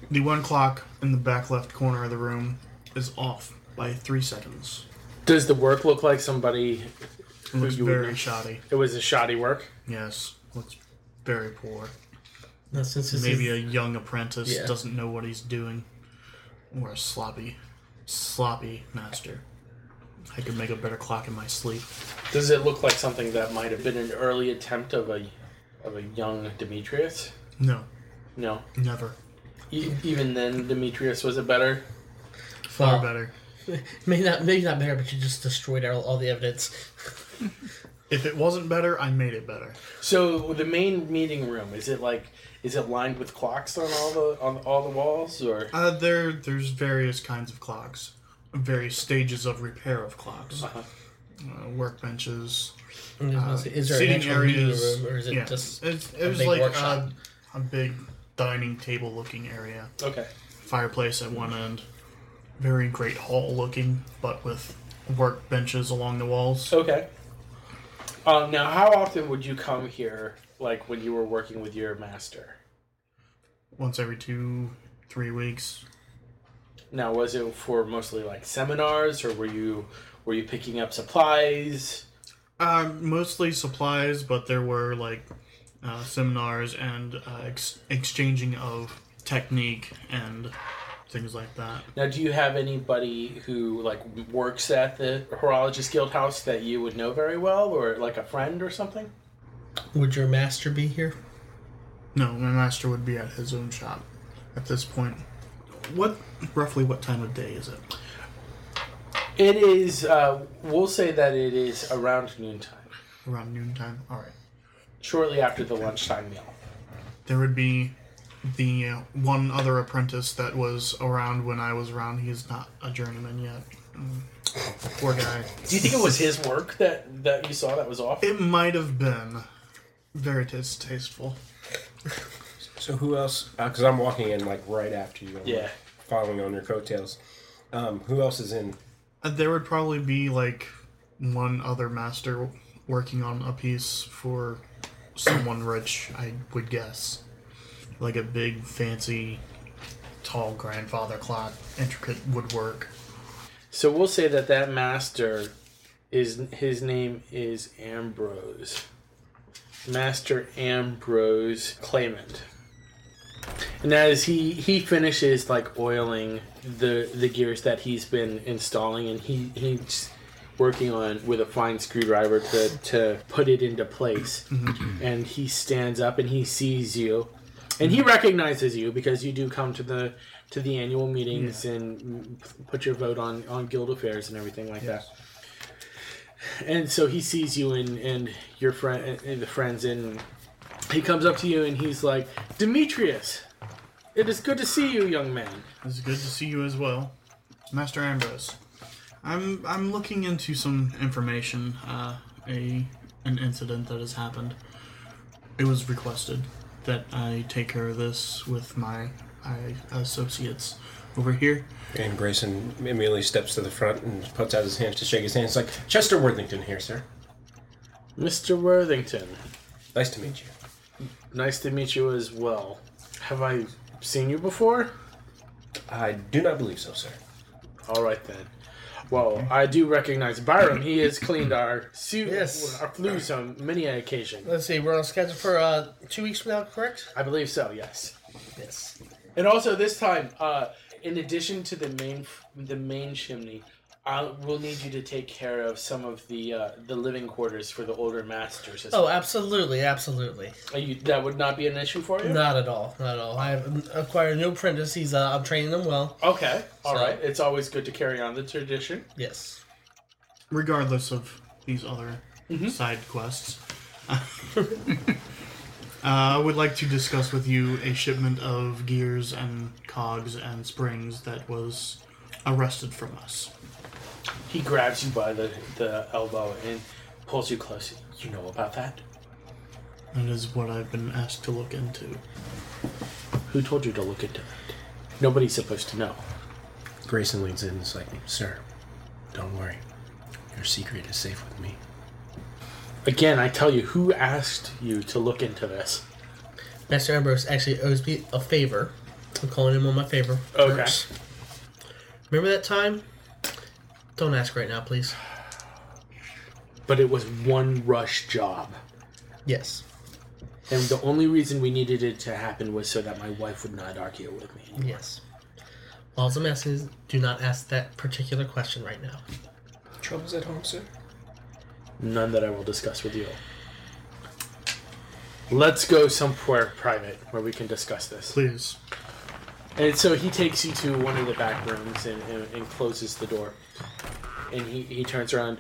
The one clock in the back left corner of the room is off by three seconds. Does the work look like somebody It looks you would very know. shoddy. it was a shoddy work? Yes, looks very poor. Now, since this Maybe is, a young apprentice Yeah. doesn't know what he's doing, or a sloppy, sloppy master. I could make a better clock in my sleep. Does it look like something that might have been an early attempt of a of a young Demetrius? No, No. never. E- even then, Demetrius was it better? Far Well, better. maybe not, maybe not better, but you just destroyed all, all the evidence. If it wasn't better, I made it better. So the main meeting room is it like is it lined with clocks on all the on all the walls or? Uh, there, there's various kinds of clocks, various stages of repair of clocks, Uh-huh. uh, workbenches, I was gonna say, is there an seating actual meeting areas. room, or is it yeah, just it's, a it was big like a, a big dining table looking area, Okay. fireplace at one end, very great hall looking, but with workbenches along the walls. Okay. Um, now, how often would you come here, like when you were working with your master? Once every two, three weeks. Now, was it for mostly like seminars, or were you were you picking up supplies? Uh, mostly supplies, but there were like uh, seminars and uh, ex- exchanging of technique and things like that. Now, do you have anybody who like works at the Horologist Guild House that you would know very well, or like a friend or something? would your master be here? No, my master would be at his own shop at this point. What roughly what time of day is it? It is. Uh, we'll say that it is around noontime, Around noontime. All right. shortly after the lunchtime meal. There would be the uh, one other apprentice that was around when I was around. He's not a journeyman yet. Mm, poor guy. Do you think it was his work that that you saw that was off? It might have been very distasteful. So who else? Because I'm walking in like right after you. I'm, Yeah. like, following on your coattails. Um, who else is in? Uh, There would probably be like one other master working on a piece for someone rich, I would guess. Like a big, fancy, tall grandfather clock, intricate woodwork. So we'll say that that master is his name is Ambrose. Master Ambrose Claimant. And as he he finishes like oiling the the gears that he's been installing and he he's working on with a fine screwdriver to to put it into place. Mm-hmm. And he stands up and he sees you. And he recognizes you because you do come to the to the annual meetings and put your vote on on guild affairs and everything like that. And so he sees you and and your friend and the friends and he comes up to you and he's like, Demetrius, it is good to see you, young man. It's good to see you as well, Master Ambrose. I'm I'm looking into some information. Uh, a an incident that has happened. It was requested that I take care of this with my I, associates over here. And Grayson immediately steps to the front and puts out his hands to shake his hands. It's like Chester Worthington here, sir. Mr. Worthington. Nice to meet you. Nice to meet you as well. Have I seen you before? I do not believe so, sir. All right then. Well, I do recognize Byron. He has cleaned our suit, Yes. our flues on many an occasion. Let's see, we're on schedule for uh, two weeks from now, correct? I believe so. Yes. Yes. And also this time, uh, in addition to the main the main chimney, I will need you to take care of some of the uh, the living quarters for the older masters. As Oh, well. absolutely, absolutely. Are you, that would not be an issue for you. Not at all, not at all. I have acquired a new apprentice. He's uh, I'm training him well. Okay. all So- right. It's always good to carry on the tradition. Yes. regardless of these other side quests. Uh, I would like to discuss with you a shipment of gears and cogs and springs that was arrested from us. He grabs you by the, the elbow and pulls you close. You know about that? That is what I've been asked to look into. Who told you to look into that? Nobody's supposed to know. Grayson leans in and is like, Sir, don't worry. Your secret is safe with me. Again, I tell you, who asked you to look into this? Master Ambrose actually owes me a favor. I'm calling him on my favor. Okay. perks. Remember that time? Don't ask right now, please. But it was one rush job. Yes. And the only reason we needed it to happen was so that my wife would not argue with me. Yes. All I'm asking is do not ask that particular question right now. Troubles at home, sir? None that I will discuss with you. Let's go somewhere private where we can discuss this. Please. And so he takes you to one of the back rooms and, and, and closes the door. And he, he turns around.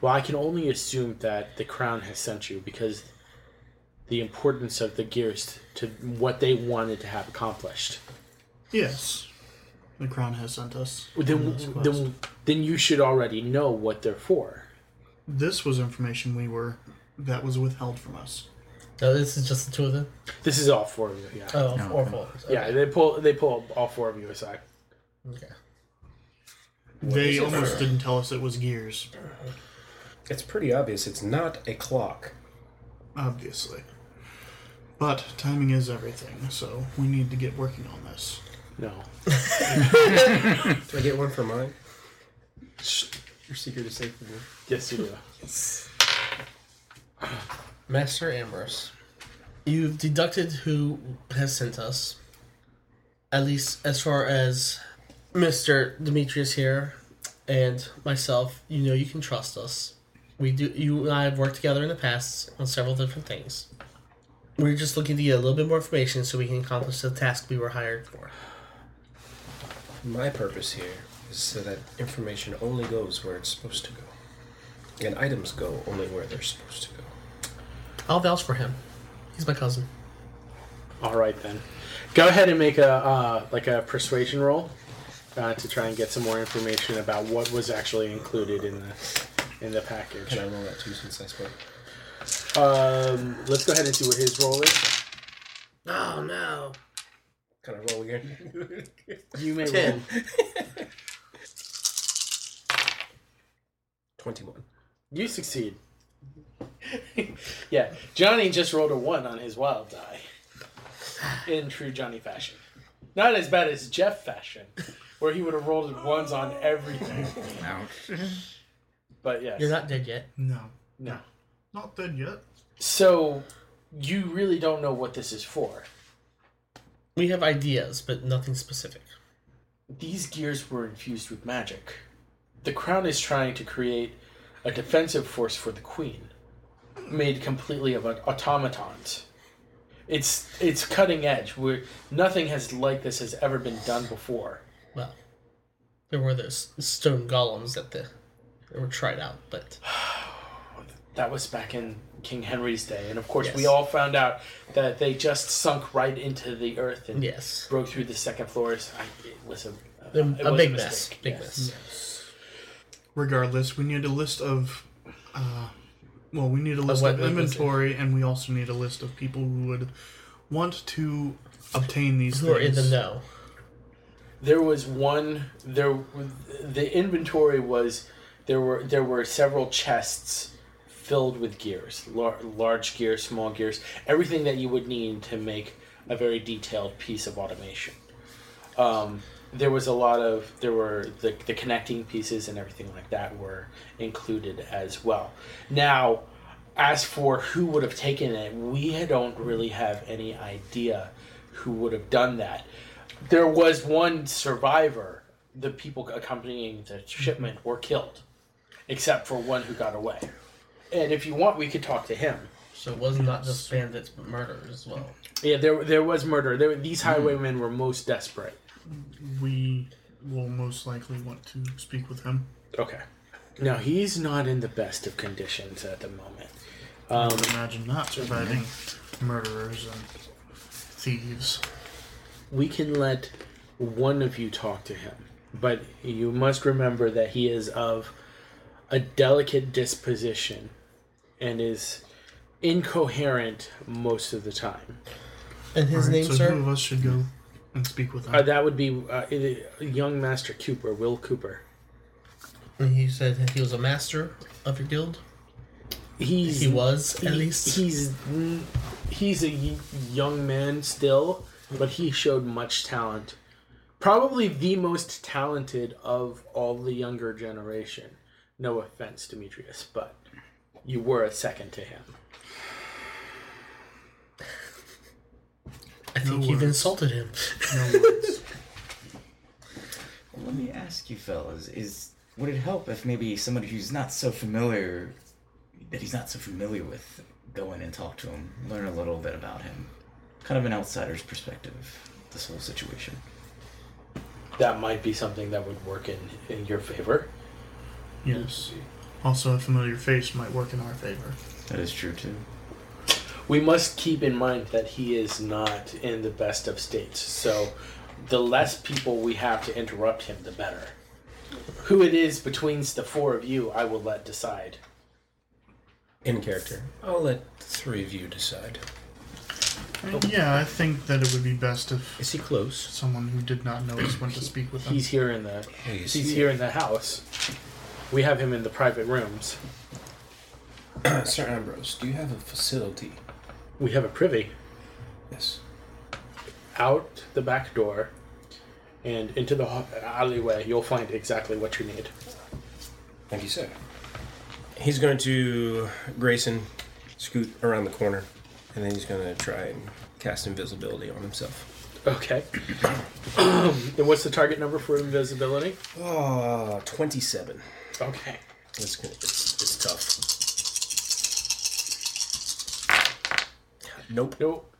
Well, I can only assume that the crown has sent you because the importance of the gears to what they wanted to have accomplished. Yes. The crown has sent us. Then, then, then you should already know what they're for. This was information we were that was withheld from us. No, this is just the two of them. This is all four of you. Yeah. Oh, No, or okay. four. Yeah. They pull. They pull all four of you aside. Okay. they almost didn't tell us it was gears, It's pretty obvious it's not a clock. obviously. But timing is everything, so we need to get working on this. No. Do I get one for mine? Your secret is safe with me. Yes, you do. Master Ambrose, you've deducted who has sent us. At least as far as Mr. Demetrius here and myself, you know you can trust us. We do. You and I have worked together in the past on several different things. We're just looking to get a little bit more information so we can accomplish the task we were hired for. My purpose here is so that information only goes where it's supposed to go. And items go only where they're supposed to go. I'll vouch for him. He's my cousin. All right then. Go ahead and make a uh, like a persuasion roll uh, to try and get some more information about what was actually included in the in the package. Can I roll that too since I spoke? Um, let's go ahead and see what his roll is. Oh no! Can I roll again? You may roll. 21. You succeed. yeah, Johnny just rolled a one on his wild die. In true Johnny fashion. Not as bad as Jeff fashion, where he would have rolled ones on everything. Ouch. But yes. You're not dead yet. No. No. Not dead yet. So, you really don't know what this is for. We have ideas, but nothing specific. These gears were infused with magic. The crown is trying to create a defensive force for the queen, made completely of automatons. It's it's cutting edge. Where nothing has like this has ever been done before. Well, there were those stone golems that the that were tried out, but That was back in King Henry's day, and of course we all found out that they just sunk right into the earth and yes, broke through the second floors. I, it was a, a, it a was big mistake, mess. Big yes. mess. Regardless, we need a list of. Uh, well, we need a list of inventory, and we also need a list of people who would want to obtain these Who are in the know? There was one there the inventory was there were there were several chests filled with gears, lar- large gears, small gears, everything that you would need to make a very detailed piece of automation. Um, there was a lot of there were the, the connecting pieces and everything like that were included as well. Now, as for who would have taken it, we don't really have any idea who would have done that. There was one survivor. The people accompanying the mm-hmm. shipment were killed, except for one who got away. And if you want, we could talk to him. So it was not just bandits, but murder as well. Yeah, there there was murder. There, these hmm. highwaymen were most desperate. We will most likely want to speak with him. Okay. Now he's not in the best of conditions at the moment. I Um, would imagine not surviving murderers and thieves. we can let one of you talk to him, but you must remember that he is of a delicate disposition and is incoherent most of the time. And his Alright, name, so sir? who of us should go and speak with him? Uh, that would be uh, young Master Cooper, Will Cooper. And he said that he was a master of your guild. He's He was, at he- least. He's mm, he's a y- young man still, but he showed much talent. Probably the most talented of all the younger generation. No offense, Demetrius, but you were a second to him. I think No you've words. insulted him. No words. Well, let me ask you, fellas: Is would it help if maybe somebody who's not so familiar, that he's not so familiar with, go in and talk to him, learn a little bit about him, kind of an outsider's perspective, this whole situation. That might be something that would work in, in your favor. yes. Also, a familiar face might work in our favor. That is true too. We must keep in mind that he is not in the best of states, so the less people we have to interrupt him, the better. Who it is between the four of you, I will let decide. In character. I'll let the three of you decide. And yeah, I think that it would be best if Is he close? someone who did not know us went to speak with him. He's here in the Hey, is he's here in the house. We have him in the private rooms. Sir Ambrose, do you have a facility? We have a privy Yes. out the back door and into the ho- alleyway. You'll find exactly what you need. Thank you, sir. He's going to Grayson scoot around the corner, and then he's going to try and cast invisibility on himself. Okay. and what's the target number for invisibility? Oh, 27. Okay. It's, gonna, it's, it's tough. Nope, Nope.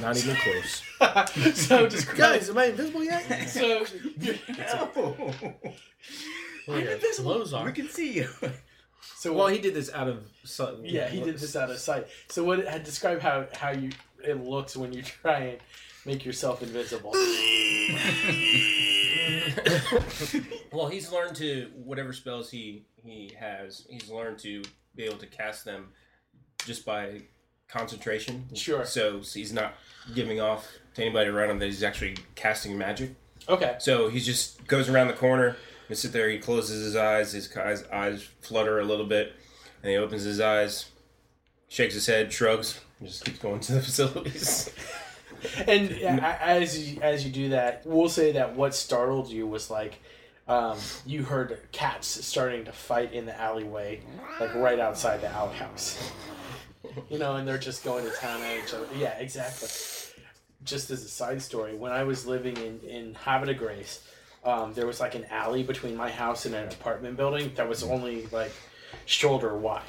not even close. so just Guys, am I invisible yet? so Well, your clothes We can see you. so Well, he did this out of sight. Yeah, he did this out of sight. So what had describe how how you it looks when you try and make yourself invisible. Well, he's learned to whatever spells he he has. He's learned to be able to cast them just by concentration. Sure. So he's not giving off to anybody around him that he's actually casting magic. Okay. So he just goes around the corner and sit there. He closes his eyes. His eyes, eyes flutter a little bit, and he opens his eyes, shakes his head, shrugs, and just keeps going to the facilities. And as you, as you do that, we'll say that what startled you was like um, you heard cats starting to fight in the alleyway, like right outside the outhouse. You know, and they're just going to town on each other. Yeah, exactly. Just as a side story, when I was living in in Havre de Grace, um, there was like an alley between my house and an apartment building that was only like shoulder wide.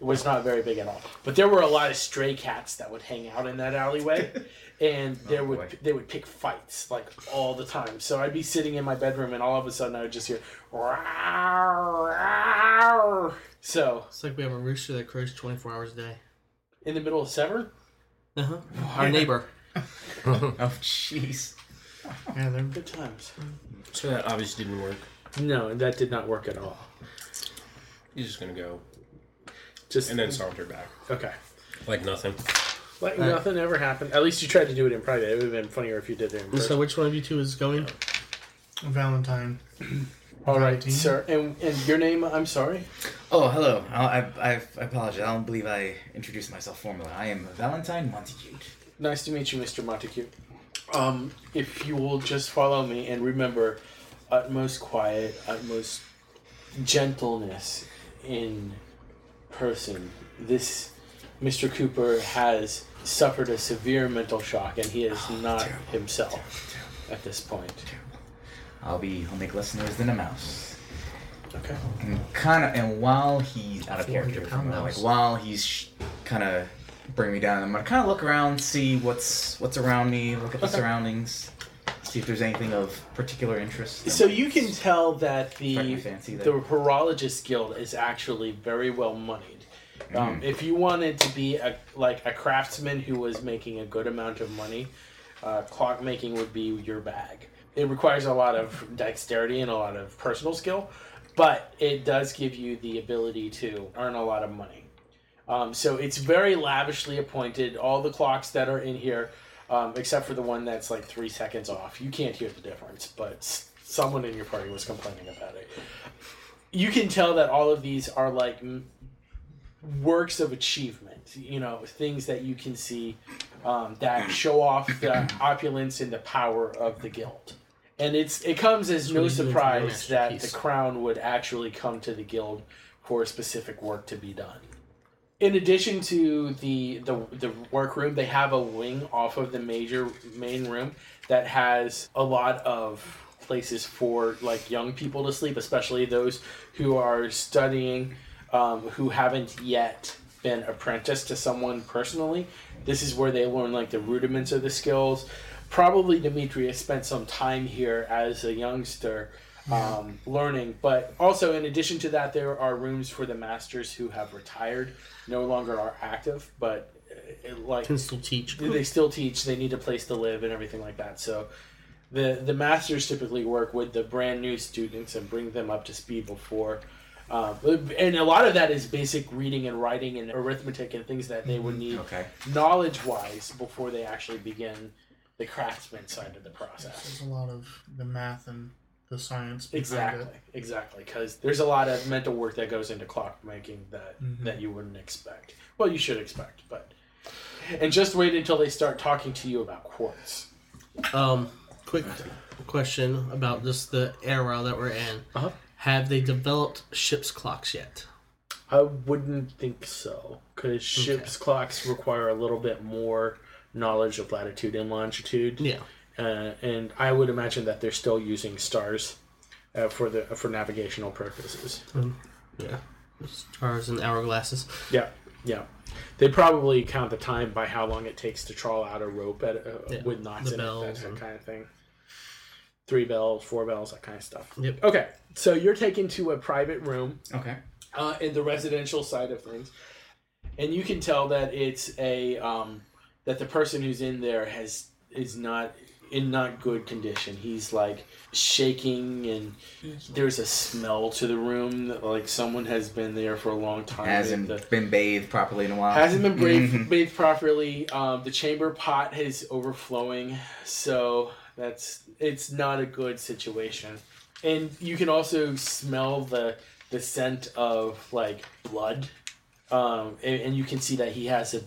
It was not very big at all. But there were a lot of stray cats that would hang out in that alleyway, and there would boy. they would pick fights like all the time. So I'd be sitting in my bedroom, and all of a sudden I would just hear. "Row, row." So It's like we have a rooster that crows 24 hours a day. In the middle of Severn, Uh huh. Our neighbor. oh, jeez. Yeah, they're good times. so that obviously didn't work. No, that did not work at all. He's just gonna go Just and then saunter back okay. like nothing. Like Uh, nothing ever happened. At least you tried to do it in private. It would have been funnier if you did it in person. So which one of you two is going? Valentine. All right, Valentine. sir. And and your name? I'm sorry. Oh, hello. I, I, I I apologize. I don't believe I introduced myself formally. I am Valentine Montague. Nice to meet you, Mr. Montague. Um, if you will just follow me and remember utmost quiet, utmost gentleness in person. This Mr. Cooper has suffered a severe mental shock and he is not terrible, himself at this point. I'll be. I'll make less noise than a mouse. Okay. And kind of, and while he's out of character, for a moment, like while he's sh- kind of bringing me down, I'm gonna kind of look around, see what's what's around me, look at the surroundings, see if there's anything of particular interest. So you can tell that the fancy the horologist guild is actually very well moneyed. Um, Mm. If you wanted to be a like a craftsman who was making a good amount of money, uh, clockmaking would be your bag. It requires a lot of dexterity and a lot of personal skill, but it does give you the ability to earn a lot of money. Um, so it's very lavishly appointed. All the clocks that are in here, um, except for the one that's like three seconds off, you can't hear the difference. But someone in your party was complaining about it. You can tell that all of these are like works of achievement. You know, things that you can see um, that show off the opulence and the power of the guild. And it's it comes as no what you're doing for your surprise that the crown would actually come to the guild for specific work to be done. In addition to the the the workroom, they have a wing off of the major main room that has a lot of places for like young people to sleep, especially those who are studying, um, who haven't yet been apprenticed to someone personally. This is where they learn like the rudiments of the skills. Probably Demetrius spent some time here as a youngster um, learning, but also in addition to that, there are rooms for the masters who have retired, no longer are active, but uh, like Can still teach. they still teach. They need a place to live and everything like that. So, the the masters typically work with the brand new students and bring them up to speed before. Um, and a lot of that is basic reading and writing and arithmetic and things that they would need Okay. knowledge wise before they actually begin the craftsman side of the process. There's a lot of the math and the science Exactly, it. exactly. Because there's a lot of mental work that goes into clockmaking that that you wouldn't expect. Well, you should expect, but and just wait until they start talking to you about quartz. Um, quick question about just the era that we're in. Uh-huh. Have they developed ship's clocks yet? I wouldn't think so, because ships' clocks require a little bit more knowledge of latitude and longitude. Yeah. uh, and I would imagine that they're still using stars uh, for the for navigational purposes. Yeah. Stars and hourglasses. Yeah, yeah. They probably count the time by how long it takes to trawl out a rope at, uh, Yeah, with knots the in it, that and- kind of thing. Three bells, four bells, that kind of stuff. Yep. Okay, so you're taken to a private room Okay. uh, in the residential side of things, and you can tell that it's a um, that the person who's in there has is not in not good condition. He's like shaking, and there's a smell to the room that like someone has been there for a long time. Hasn't the- been bathed properly in a while. hasn't been bathed, Mhm. bathed properly. Um, the chamber pot is overflowing, so that's it's not a good situation. And you can also smell the the scent of like blood, um, and, and you can see that he has a,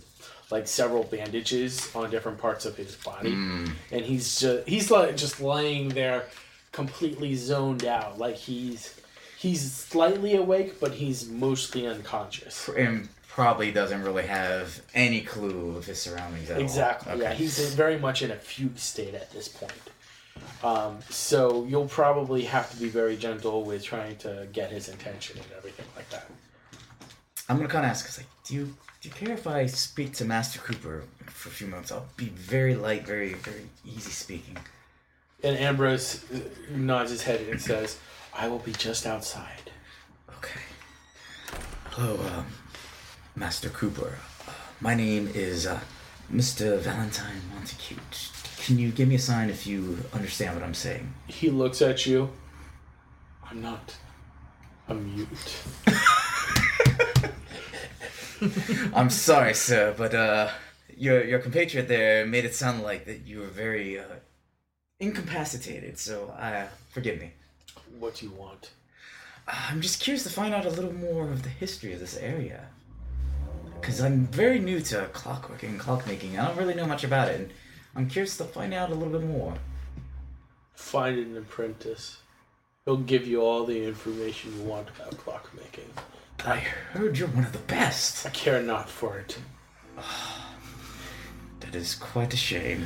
like several bandages on different parts of his body, and he's just he's like just laying there, completely zoned out, like he's. He's slightly awake, but he's mostly unconscious. And probably doesn't really have any clue of his surroundings at Exactly. all. Yeah, he's very much in a fugue state at this point. Um, so you'll probably have to be very gentle with trying to get his attention and everything like that. I'm gonna kind of ask, 'cause, like, do you do you care if I speak to Master Cooper for a few moments? I'll be very light, very very easy speaking. And Ambrose nods his head and says, "I will be just outside." Okay. Hello, um, Master Cooper. Uh, my name is uh, Mr. Valentine Montacute. Can you give me a sign if you understand what I'm saying? He looks at you. I'm not a mute. I'm sorry, sir, but uh, your your compatriot there made it sound like that you were very uh, incapacitated. So, uh, forgive me. What do you want? I'm just curious to find out a little more of the history of this area. Because I'm very new to clockworking and clockmaking. I don't really know much about it, and I'm curious to find out a little bit more. Find an apprentice. He'll give you all the information you want about clockmaking. I heard you're one of the best. I care not for it. That is quite a shame.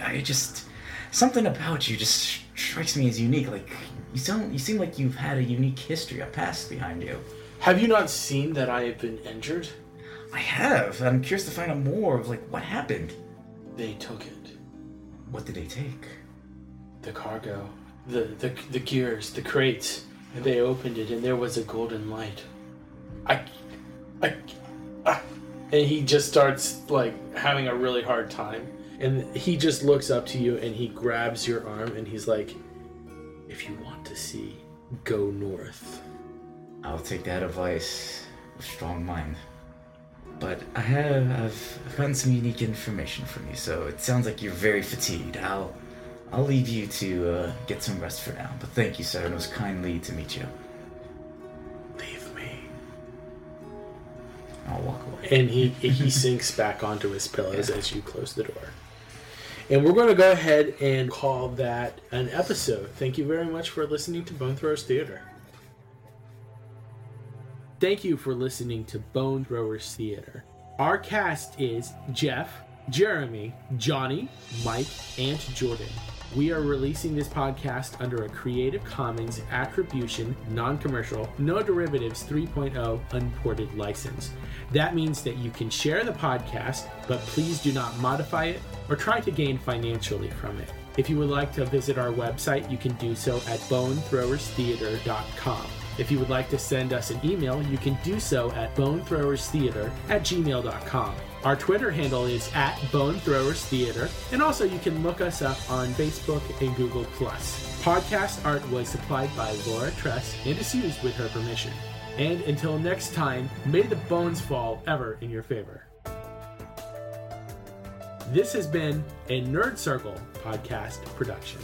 I just something about you just strikes me as unique. Like you sound, you seem like you've had a unique history, a past behind you. Have you not seen that I have been injured? I have. I'm curious to find out more of like what happened. They took it. What did they take? The cargo, the the the gears, the crates. And they opened it, and there was a golden light. I, I, and he just starts like having a really hard time. And he just looks up to you, and he grabs your arm, and he's like, "If you want to see, go north." I'll take that advice with strong mind. But I have I've gotten some unique information from you, so it sounds like you're very fatigued. I'll I'll leave you to uh, get some rest for now. But thank you, sir. It was kindly to meet you. Leave me. I'll walk away. and he he sinks back onto his pillows as you close the door. And we're going to go ahead and call that an episode. Thank you very much for listening to Bone Throwers Theater. Thank you for listening to Bone Throwers Theater. Our cast is Jeff, Jeremy, Johnny, Mike, and Jordan. We are releasing this podcast under a Creative Commons Attribution, Non Commercial, No Derivatives 3.0 Unported license. That means that you can share the podcast, but please do not modify it or try to gain financially from it. If you would like to visit our website, you can do so at bonethrowerstheater.com. If you would like to send us an email, you can do so at bonethrowerstheater at gmail.com. Our Twitter handle is at Bone Throwers Theater, and also you can look us up on Facebook and Google+. Podcast art was supplied by Laura Tress and is used with her permission. And until next time, may the bones fall ever in your favor. This has been a Nerd Circle podcast production.